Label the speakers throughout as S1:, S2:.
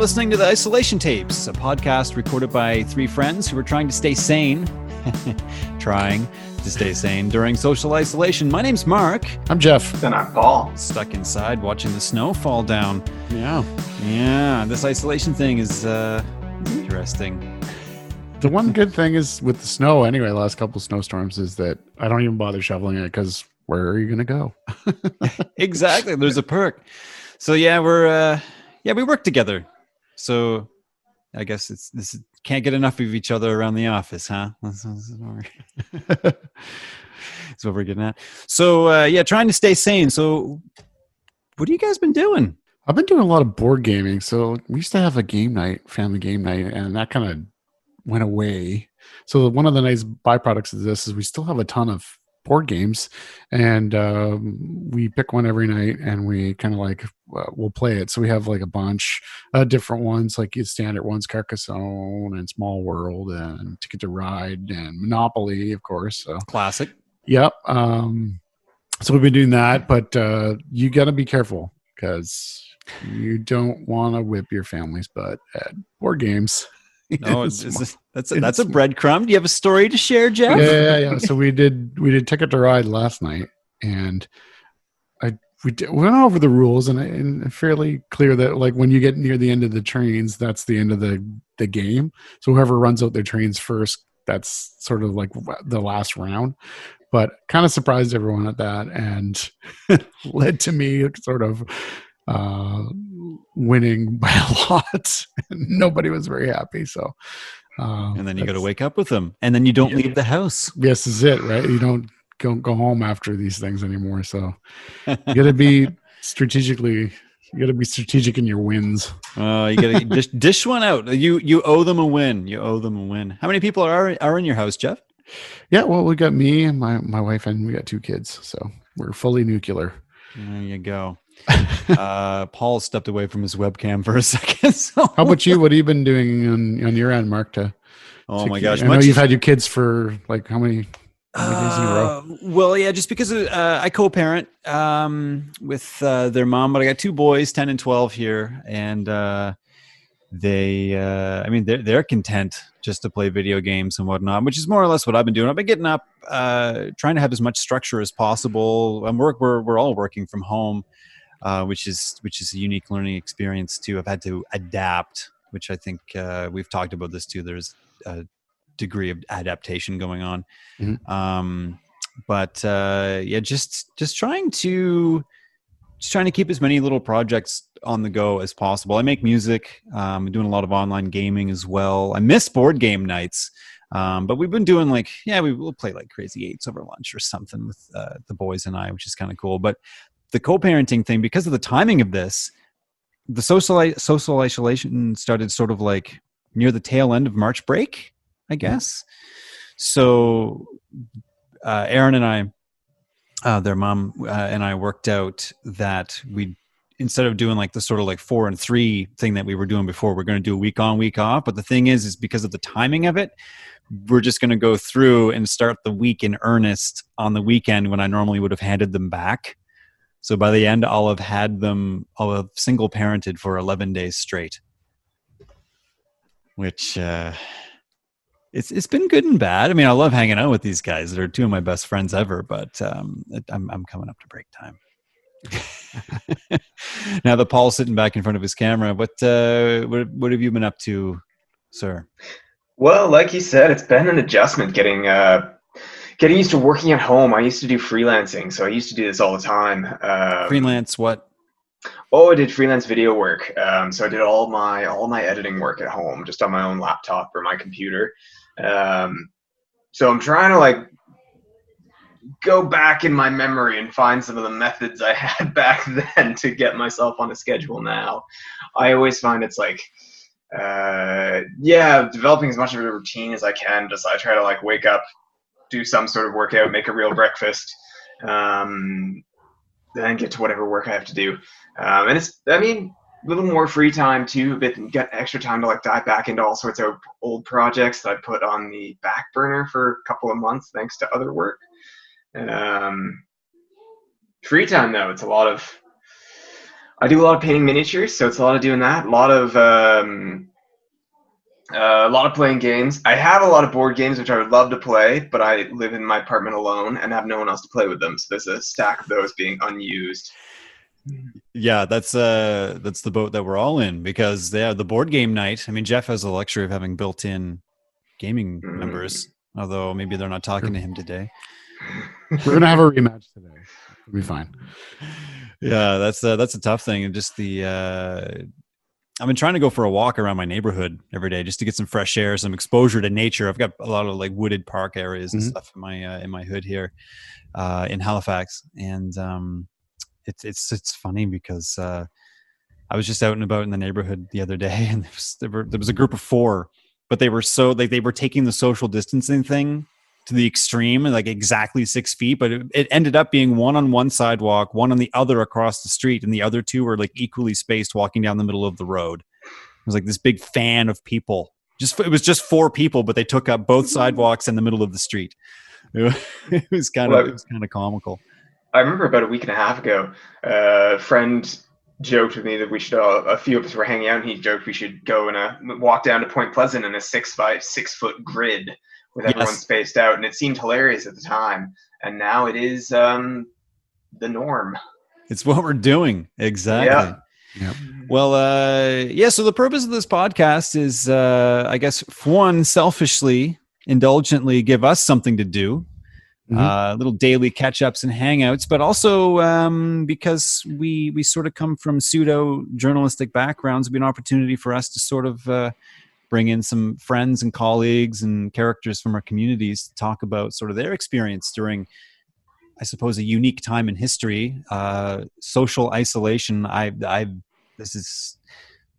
S1: listening to the Isolation Tapes, a podcast recorded by three friends who are trying to stay sane. trying to stay sane during social isolation. My name's Mark.
S2: I'm Jeff.
S3: And I'm Paul.
S1: Stuck inside watching the snow fall down.
S2: Yeah.
S1: Yeah, this isolation thing is uh, interesting.
S2: The one good thing is with the snow, anyway, last couple snowstorms, is that I don't even bother shoveling it because where are you going to go?
S1: exactly. There's a perk. So yeah, we're uh, yeah we work together. So I guess it's this can't get enough of each other around the office, huh? That's, what we're getting at. So uh, yeah, trying to stay sane. So what have you guys been doing?
S2: I've been doing a lot of board gaming. So we used to have a game night, family game night, and that kind of went away. So one of the nice byproducts of this is we still have a ton of board games and um, we pick one every night and we kind of like uh, we'll play it so we have like a bunch of different ones like your standard ones carcassonne and small world and ticket to ride and monopoly of course so.
S1: classic
S2: yep um, so we've been doing that but uh, you got to be careful because you don't want to whip your family's butt at board games
S1: no, it's, it's, that's a, that's a breadcrumb. Do you have a story to share, Jeff?
S2: Yeah, yeah, yeah. so we did we did Ticket to Ride last night, and I we, did, went over the rules, and, and fairly clear that like when you get near the end of the trains, that's the end of the the game. So whoever runs out their trains first, that's sort of like the last round. But kind of surprised everyone at that, and led to me sort of uh, winning by a lot. Nobody was very happy. So,
S1: uh, and then you got to wake up with them, and then you don't yeah, leave the house.
S2: Yes, is it right? You don't go go home after these things anymore. So, you got to be strategically. You got to be strategic in your wins.
S1: Oh, uh, you got to dish, dish one out. You you owe them a win. You owe them a win. How many people are are in your house, Jeff?
S2: Yeah, well, we got me and my my wife, and we got two kids, so we're fully nuclear.
S1: There you go uh, Paul stepped away from his webcam for a second. So.
S2: How about you? What have you been doing on, on your end, Mark? To
S1: oh to my gosh,
S2: I know you've had your kids for like how many?
S1: Uh, well, yeah, just because of, uh, I co-parent um, with uh, their mom, but I got two boys, ten and twelve here, and uh, they, uh, I mean, they're they're content just to play video games and whatnot, which is more or less what I've been doing. I've been getting up, uh, trying to have as much structure as possible. I'm work, we're we're all working from home, uh, which is which is a unique learning experience too. I've had to adapt, which I think uh, we've talked about this too. There's a degree of adaptation going on, mm-hmm. um, but uh, yeah, just just trying to just trying to keep as many little projects on the go as possible. I make music. Um, I'm doing a lot of online gaming as well. I miss board game nights. Um, but we've been doing like, yeah, we will play like crazy eights over lunch or something with uh, the boys and I, which is kind of cool. But the co-parenting thing because of the timing of this the social social isolation started sort of like near the tail end of march break i guess. So uh, aaron and i uh, their mom uh, and i worked out that we instead of doing like the sort of like four and three thing that we were doing before we're going to do a week on week off. But the thing is is because of the timing of it we're just going to go through and start the week in earnest on the weekend when i normally would have handed them back so by the end, I'll have had them, I'll have single parented for 11 days straight, which, uh, it's it's been good and bad. I mean, I love hanging out with these guys. They're two of my best friends ever. But um, it, I'm I'm coming up to break time. now that Paul's sitting back in front of his camera, what uh, what what have you been up to, sir?
S3: Well, like you said, it's been an adjustment getting uh, getting used to working at home. I used to do freelancing, so I used to do this all the time.
S1: Um, Freelance what?
S3: Oh, I did freelance video work. Um, so I did all my all my editing work at home, just on my own laptop or my computer. Um, so I'm trying to like go back in my memory and find some of the methods I had back then to get myself on a schedule now. I always find it's like uh, yeah, developing as much of a routine as I can. Just I try to like wake up do some sort of workout, make a real breakfast, um, then get to whatever work I have to do. Um, and it's, I mean, a little more free time too, but get extra time to like dive back into all sorts of old projects that I put on the back burner for a couple of months thanks to other work. Um, free time though, it's a lot of I do a lot of painting miniatures, so it's a lot of doing that. A lot of um, uh, a lot of playing games. I have a lot of board games which I would love to play, but I live in my apartment alone and have no one else to play with them. So there's a stack of those being unused.
S1: Yeah, that's uh that's the boat that we're all in because yeah, the board game night. I mean, Jeff has the luxury of having built-in gaming
S3: Mm.
S1: members, although maybe they're not talking to him today.
S2: We're gonna have a rematch today. It'll be fine.
S1: yeah, that's uh, that's a tough thing, and just the. Uh, I've been trying to go for a walk around my neighborhood every day just to get some fresh air, some exposure to nature. I've got a lot of like wooded park areas and
S2: Mhm.
S1: stuff in my uh, in my hood here uh, in Halifax, and um, it's it's it's funny because uh, I was just out and about in the neighborhood the other day, and there was, there, were, there was a group of four, but they were so like they were taking the social distancing thing to the extreme, like exactly six feet. But it, it ended up being one on one sidewalk, one on the other across the street, and the other two were like equally spaced, walking down the middle of the road. It was like this big fan of people. Just it was just four people, but they took up both sidewalks in the middle of the street. It was, kind of
S3: Well,
S1: it was kind of comical.
S3: I remember about a week and a half ago, uh, a friend joked with me that we should all, a few of us were hanging out, and he joked we should go and uh, walk down to Point Pleasant in a six by six foot grid with everyone
S1: Yes.
S3: spaced out, and it seemed hilarious at the time, and now it is um, the norm.
S1: It's what we're doing exactly.
S2: Yep.
S1: Well, uh, yeah. So the purpose of this podcast is, uh, I guess, for one, selfishly, indulgently, give us something to do,
S2: Mhm.
S1: uh, little daily catch ups and hangouts, but also um, because we we sort of come from pseudo journalistic backgrounds, it'd be an opportunity for us to sort of uh, bring in some friends and colleagues and characters from our communities to talk about sort of their experience during. I suppose a unique time in history, uh, social isolation. I, I, this is,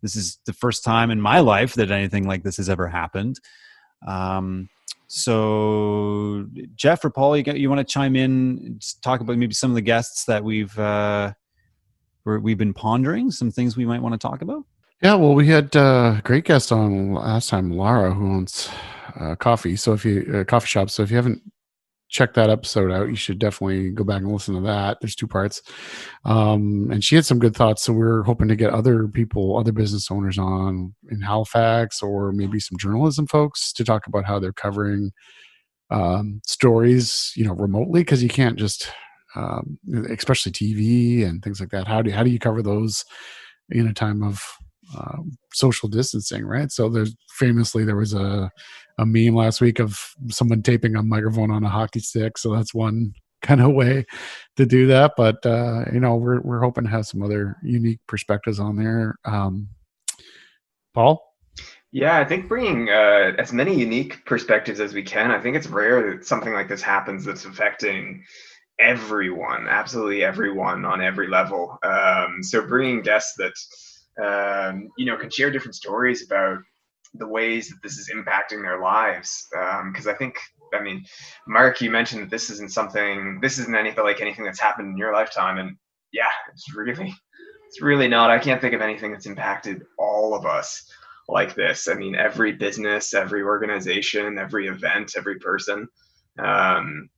S1: this is the first time in my life that anything like this has ever happened. Um, so, Jeff or Paul, you, you want to chime in, talk about maybe some of the guests that we've uh, we've been pondering, some things we might want to talk about.
S2: Yeah, well, we had uh, great guest on last time, Lara, who owns uh, coffee. So if you uh, coffee shop, so if you haven't checked that episode out, you should definitely go back and listen to that. There's two parts, um, and she had some good thoughts. So we're hoping to get other people, other business owners on in Halifax, or maybe some journalism folks to talk about how they're covering um, stories, you know, remotely because you can't just, um, especially TV and things like that. How do how do you cover those in a time of uh, social distancing, right? So there's famously there was a a meme last week of someone taping a microphone on a hockey stick. So that's one kind of way to do that. But uh, you know, we're we're hoping to have some other unique perspectives on there. Um, Paul,
S3: Yeah, I think bringing uh, as many unique perspectives as we can. I think it's rare that something like this happens that's affecting everyone, absolutely everyone on every level. Um, so bringing guests that um, you know can share different stories about the ways that this is impacting their lives. Because I think, I mean, Mark, you mentioned that this isn't something, this isn't anything like anything that's happened in your lifetime, and yeah, it's really, it's really not. I can't think of anything that's impacted all of us like this. I mean, every business, every organization, every event, every person. Um,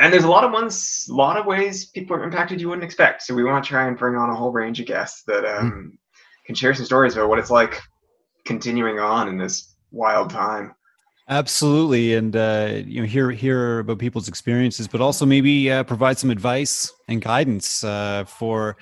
S3: and there's a lot of ones, a lot of ways people are impacted you wouldn't expect. So we want to try and bring on a whole range of guests that um, can share some stories about what it's like continuing on in this wild time.
S1: Absolutely, and uh, you know, hear hear about people's experiences, but also maybe uh, provide some advice and guidance uh, for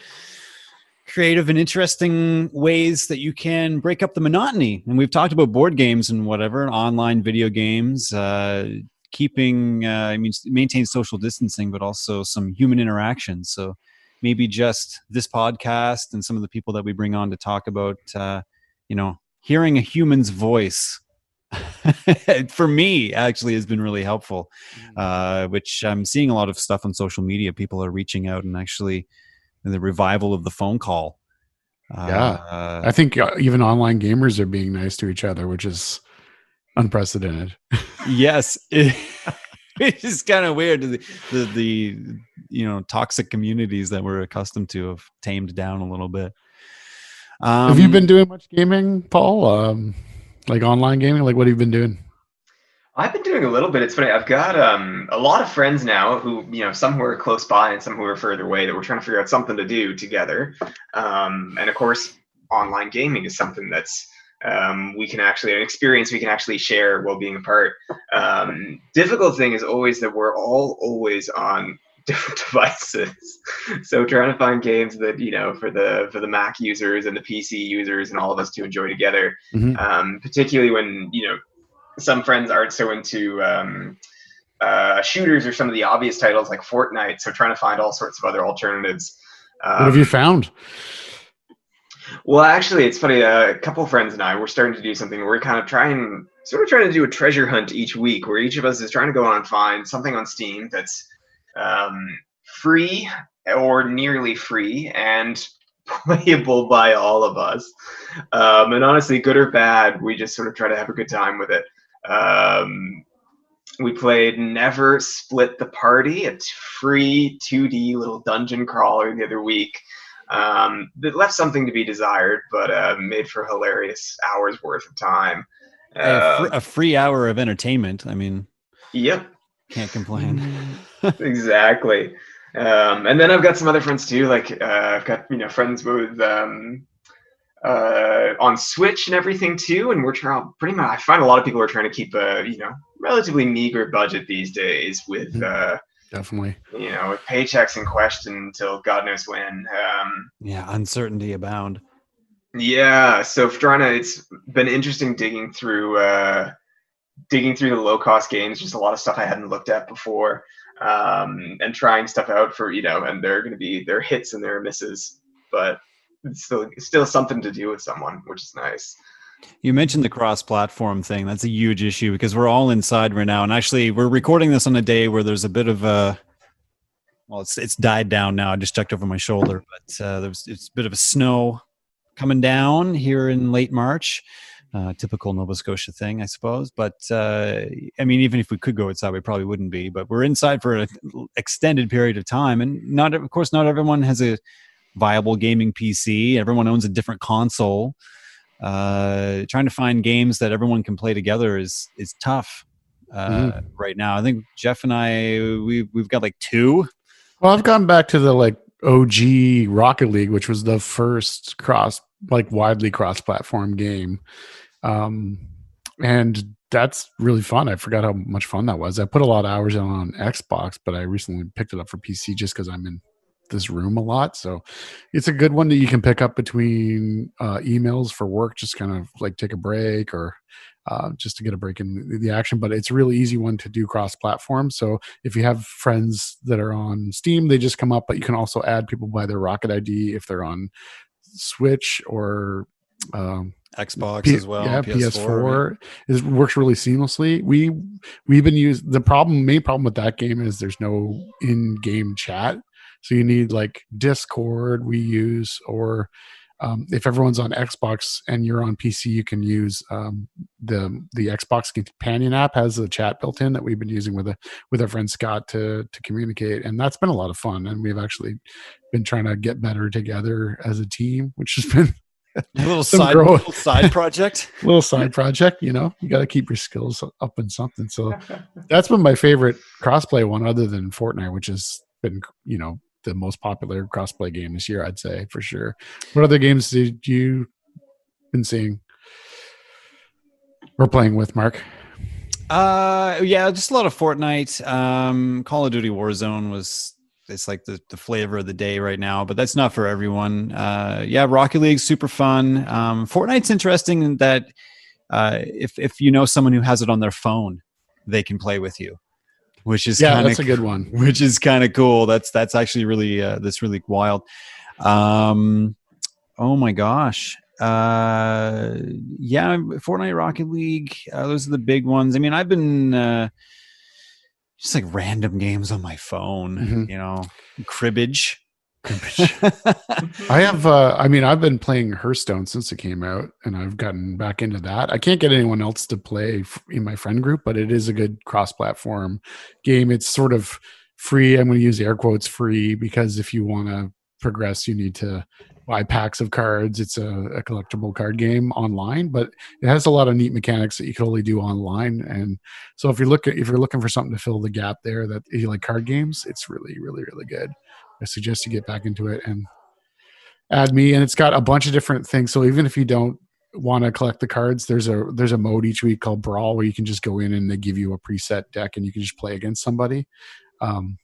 S1: creative and interesting ways that you can break up the monotony. And we've talked about board games and whatever, and online video games, uh, keeping uh, I mean maintain social distancing, but also some human interaction. So maybe just this podcast and some of the people that we bring on to talk about, uh, you know, hearing a human's voice for me actually has been really helpful uh, which i'm seeing a lot of stuff on social media people are reaching out and actually the revival of the phone call
S2: Yeah.
S1: uh,
S2: I think uh, even online gamers are being nice to each other, which is unprecedented.
S1: yes it, it's kind of weird the, the the you know toxic communities that we're accustomed to have tamed down a little bit um,
S2: have you been doing much gaming, Paul? Um, like online gaming? Like what have you been doing?
S3: I've been doing a little bit. It's funny. I've got um, a lot of friends now who, you know, some who are close by and some who are further away that we're trying to figure out something to do together. Um, and of course, online gaming is something that's um, we can actually an experience we can actually share while being apart. Um, difficult thing is always that we're all always on different devices. so trying to find games that you know for the for the Mac users and the PC users and all of us to enjoy together.
S2: Mhm.
S3: Um, particularly when you know some friends aren't so into um, uh, shooters or some of the obvious titles like Fortnite. So trying to find all sorts of other alternatives. Um,
S2: what have you found?
S3: well, actually, it's funny. Uh, a couple friends and I we're starting to do something. We're kind of trying, sort of trying to do a treasure hunt each week, where each of us is trying to go on and find something on Steam that's um, free or nearly free and playable by all of us. Um, and honestly, good or bad, we just sort of try to have a good time with it. Um, we played Never Split the Party, a t- free 2D little dungeon crawler the other week. Um, that left something to be desired, but uh, made for hilarious hours worth of time.
S1: Hey, a,
S3: Uh,
S1: fr- a free hour of entertainment. I mean,
S3: yep,
S1: can't complain.
S3: Exactly. Um, and then I've got some other friends too. Like uh, I've got you know friends with um, uh, on Switch and everything too. And we're trying pretty much. I find a lot of people are trying to keep a you know relatively meager budget these days with
S2: Mhm.
S3: uh,
S2: Definitely.
S3: you know with paychecks in question until God knows when. Um,
S1: Yeah, uncertainty abound.
S3: Yeah, so to, it's been interesting digging through, uh, digging through the low cost games. Just a lot of stuff I hadn't looked at before, um, and trying stuff out for you know, and they're going to be their hits and their misses, but it's still still something to do with someone, which is nice.
S1: You mentioned the cross-platform thing. That's a huge issue because we're all inside right now, and actually, we're recording this on a day where there's a bit of a well, it's it's died down now. I just checked over my shoulder, but uh, there's it's a bit of a snow coming down here in late March. Uh, typical Nova Scotia thing, I suppose. But uh, I mean, even if we could go outside, we probably wouldn't be. But we're inside for an extended period of time, and not of course not everyone has a viable gaming PC. Everyone owns a different console uh, trying to find games that everyone can play together is is tough uh, right now. I think Jeff and I we we've got like two.
S2: Well, I've gone back to the like OG Rocket League, which was the first cross, like widely cross-platform game, um, and that's really fun. I forgot how much fun that was. I put a lot of hours in on Xbox, but I recently picked it up for PC just because I'm in this room a lot. So it's a good one that you can pick up between uh, emails for work, just kind of like take a break or uh, just to get a break in the- action. But it's a really easy one to do cross-platform. So if you have friends that are on Steam, they just come up, but you can also add people by their Rocket ID if they're on Switch or um,
S1: Xbox
S2: P-
S1: as well.
S2: Yeah,
S1: PS4.
S2: PS4 is works really seamlessly. We we've been used the problem main problem with that game is there's no in-game chat. So you need like Discord we use or um, if everyone's on Xbox and you're on PC, you can use um, the the Xbox Companion app has a chat built in that we've been using with a with our friend Scott to to communicate, and that's been a lot of fun. And we've actually been trying to get better together as a team, which has been
S1: little side little side project.
S2: little side project you know you got to keep your skills up in something so that's been my favorite crossplay one other than fortnite which has been you know the most popular crossplay game this year i'd say for sure what other games did you been seeing or playing with mark
S1: Uh, yeah, just a lot of Fortnite. Um, Call of Duty Warzone was it's like the, the flavor of the day right now, but that's not for everyone. Uh, yeah, Rocket League's super fun. Um, Fortnite's interesting in that uh, if if you know someone who has it on their phone, they can play with you, which is
S2: yeah
S1: kind
S2: that's a good one
S1: which is kind of cool. That's that's actually really uh, that's really wild. Um, oh my gosh. Uh, yeah, Fortnite, Rocket League. Uh, those are the big ones. I mean, I've been uh, just like random games on my phone.
S2: Mhm.
S1: You know, cribbage.
S2: I have, uh, I mean, I've been playing Hearthstone since it came out, and I've gotten back into that. I can't get anyone else to play f- in my friend group, but it is a good cross-platform game. It's sort of free. I'm going to use air quotes free because if you want to progress, you need to buy packs of cards. It's a, a, collectible card game online, but it has a lot of neat mechanics that you can only do online. And so if you're looking if you're looking for something to fill the gap there, that you like card games, it's really really really good. I suggest you get back into it and add me. And it's got a bunch of different things. So even if you don't want to collect the cards, there's a there's a mode each week called Brawl where you can just go in and they give you a preset deck and you can just play against somebody. Um,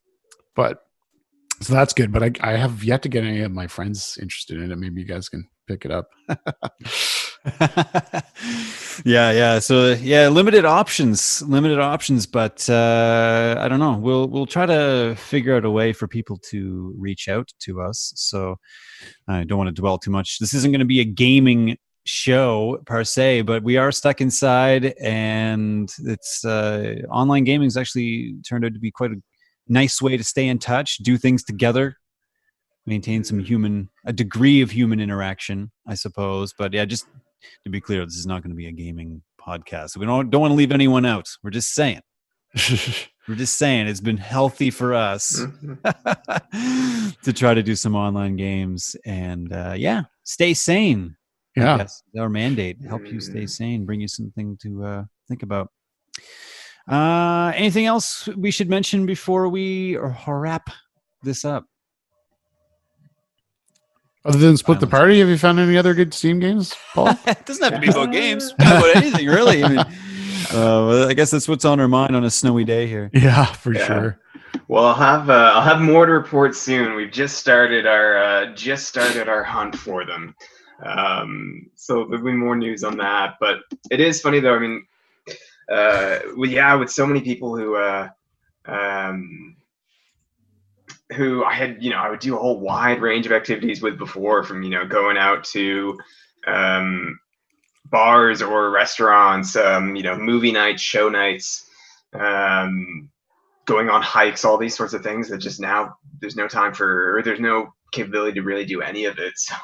S2: but so that's good. But I, I have yet to get any of my friends interested in it. Maybe you guys can pick it up.
S1: yeah, yeah. So yeah, limited options, limited options. But uh, I don't know. We'll we'll try to figure out a way for people to reach out to us. So I don't want to dwell too much. This isn't going to be a gaming show per se, but we are stuck inside, and it's uh, online gaming has actually turned out to be quite a nice way to stay in touch, do things together, maintain some human, a degree of human interaction, I suppose. But yeah, just to be clear, this is not going to be a gaming podcast. We don't don't want to leave anyone out. We're just saying. We're just saying it's been healthy for us to try to do some online games and uh, yeah, stay sane.
S2: Yeah,
S1: our mandate help you stay sane, bring you something to uh, think about. Uh, anything else we should mention before we wrap this up?
S2: Other than split the party, have you found any other good Steam games, Paul?
S1: it doesn't have to be about games, about anything really. I, mean, uh, I guess that's what's on our mind on a snowy day here.
S2: Yeah, for yeah. sure.
S3: Well, I'll have uh, I'll have more to report soon. We've just started our uh, just started our hunt for them, um, so there'll be more news on that. But it is funny though. I mean, uh, well, yeah, with so many people who, uh, um, who I had, you know, I would do a whole wide range of activities with before, from you know going out to um, bars or restaurants, um, you know, movie nights, show nights, um, going on hikes, all these sorts of things. That just now there's no time for, or there's no capability to really do any of it. So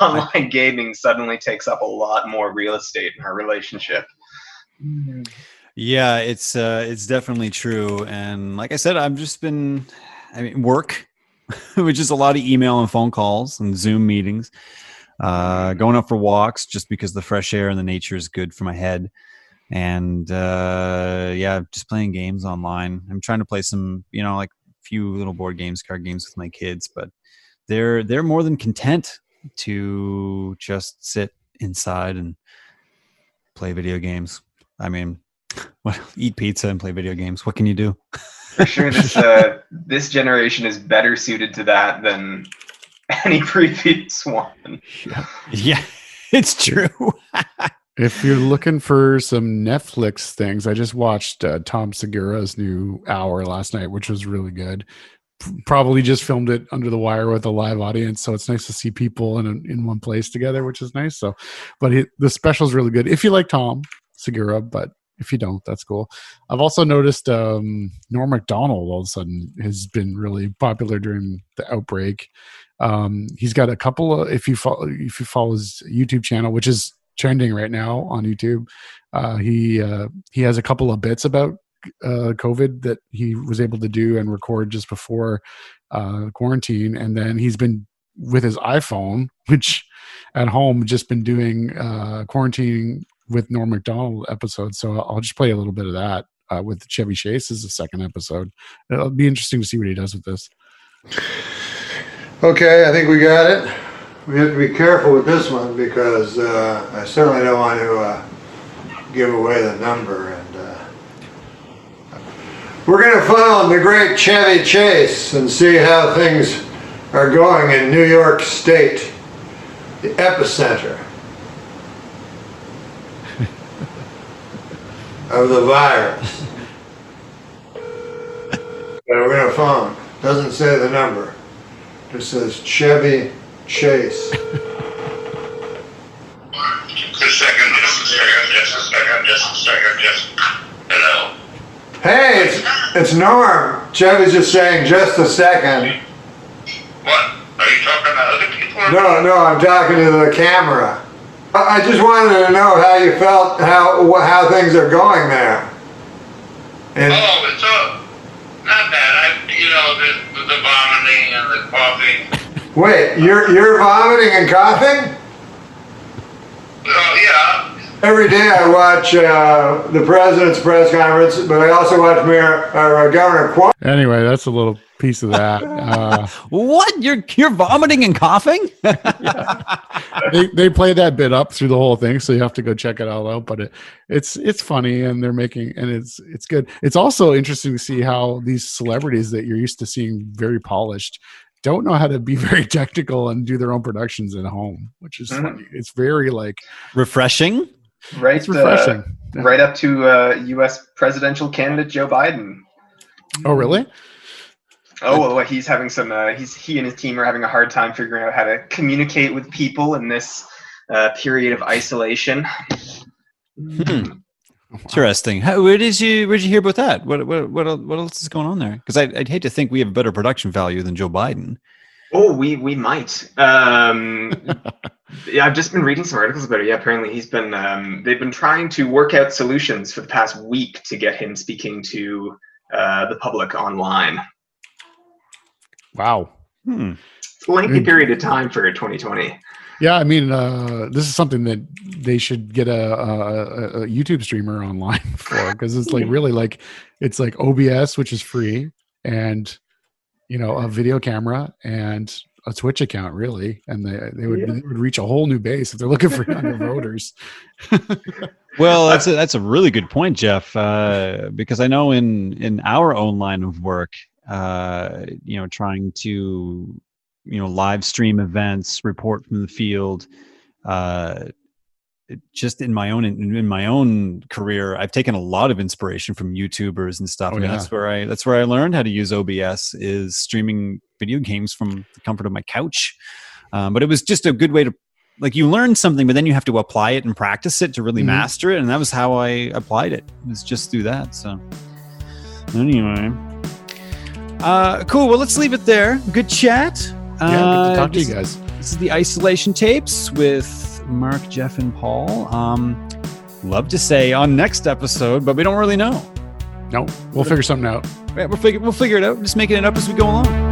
S3: online gaming suddenly takes up a lot more real estate in our relationship.
S1: Yeah, it's uh, it's definitely true. And like I said, I've just been, I mean, work, which is a lot of email and phone calls and Zoom meetings. Uh, going out for walks just because the fresh air and the nature is good for my head. And uh, yeah, just playing games online. I'm trying to play some, you know, like a few little board games, card games with my kids, but they're they're more than content to just sit inside and play video games. I mean, well, eat pizza and play video games. What can you do?
S3: For sure, this uh, this generation is better suited to that than any previous one.
S1: Yeah, yeah it's true.
S2: if you're looking for some Netflix things, I just watched uh, Tom Segura's new hour last night, which was really good. Probably just filmed it under the wire with a live audience, so it's nice to see people in a, in one place together, which is nice. So, but he, the special is really good if you like Tom Segura, but if you don't, that's cool. I've also noticed um, Norm Macdonald all of a sudden has been really popular during the outbreak. Um, he's got a couple of if you follow if you follow his YouTube channel, which is trending right now on YouTube, uh, he uh, he has a couple of bits about uh, COVID that he was able to do and record just before uh, quarantine, and then he's been with his iPhone, which at home just been doing uh, quarantining with Norm Macdonald episode. So I'll just play a little bit of that uh, with Chevy Chase as the second episode. It'll be interesting to see what he does with this.
S4: Okay, I think we got it. We have to be careful with this one because uh, I certainly don't want to uh, give away the number. And uh, we're going to phone the great Chevy Chase and see how things are going in New York State, the epicenter. Of the virus. but we're to phone. Doesn't say the number. Just says Chevy Chase.
S5: Just a second, just a second, just a second, just a second, just. Hello.
S4: Hey, it's it's Norm. Chevy's just saying just a second.
S5: What? Are you talking to other people?
S4: No, no, I'm talking to the camera. I just wanted to know how you felt, how how things are going there.
S5: And oh, it's uh, not bad. I, you know, the, the vomiting and the coughing.
S4: Wait, you're you're vomiting and coughing?
S5: Oh, yeah.
S4: Every day I watch uh, the president's press conference, but I also watch Mayor or uh, Governor Cuomo.
S2: Anyway, that's a little piece of that. Uh,
S1: What? You're you're vomiting and coughing?
S2: they they play that bit up through the whole thing, so you have to go check it all out. But it, it's it's funny, and they're making and it's it's good. It's also interesting to see how these celebrities that you're used to seeing very polished don't know how to be very technical and do their own productions at home, which is
S3: Mhm.
S2: funny. It's very like
S1: Refreshing.
S3: Right,
S2: it's refreshing.
S3: Uh, right up to uh, U.S. presidential candidate Joe Biden.
S2: Oh, really?
S3: Oh, well, he's having some. Uh, he's he and his team are having a hard time figuring out how to communicate with people in this uh, period of isolation.
S1: Hmm. Interesting. How, where did you where did you hear about that? What what what what else is going on there? Because I'd, I'd hate to think we have a better production value than Joe Biden.
S3: Oh, we we might. Um, yeah, I've just been reading some articles about it. Yeah, apparently he's been. Um, they've been trying to work out solutions for the past week to get him speaking to uh, the public online.
S2: Wow.
S1: Hmm.
S3: It's a lengthy period of time for 2020.
S2: Yeah, I mean, uh, this is something that they should get a, a, a YouTube streamer online for because it's like really like it's like OBS, which is free, and you know a video camera and a Twitch account, really, and they they would,
S3: Yeah.
S2: they would reach a whole new base if they're looking for younger voters.
S1: Well, that's a, that's a really good point, Jeff. Uh, because I know in in our own line of work, uh, you know, trying to you know live stream events, report from the field. Uh, just in my own in, my own career, I've taken a lot of inspiration from YouTubers and stuff.
S2: Oh,
S1: mean,
S2: yeah.
S1: that's where I that's where I learned how to use OBS is streaming video games from the comfort of my couch. Um, but it was just a good way to like you learn something, but then you have to apply it and practice it to really
S2: Mhm.
S1: master it. And that was how I applied it. It was just through that. So anyway. Uh, cool. Well, let's leave it there. Good chat.
S2: Yeah, good
S1: Uh,
S2: to talk to you guys.
S1: This is the isolation tapes with Mark, Jeff, and Paul. Um, love to say on next episode, but we don't really know.
S2: No, we'll figure something out.
S1: Yeah, We'll figure we'll figure it out. Just making it up as we go along.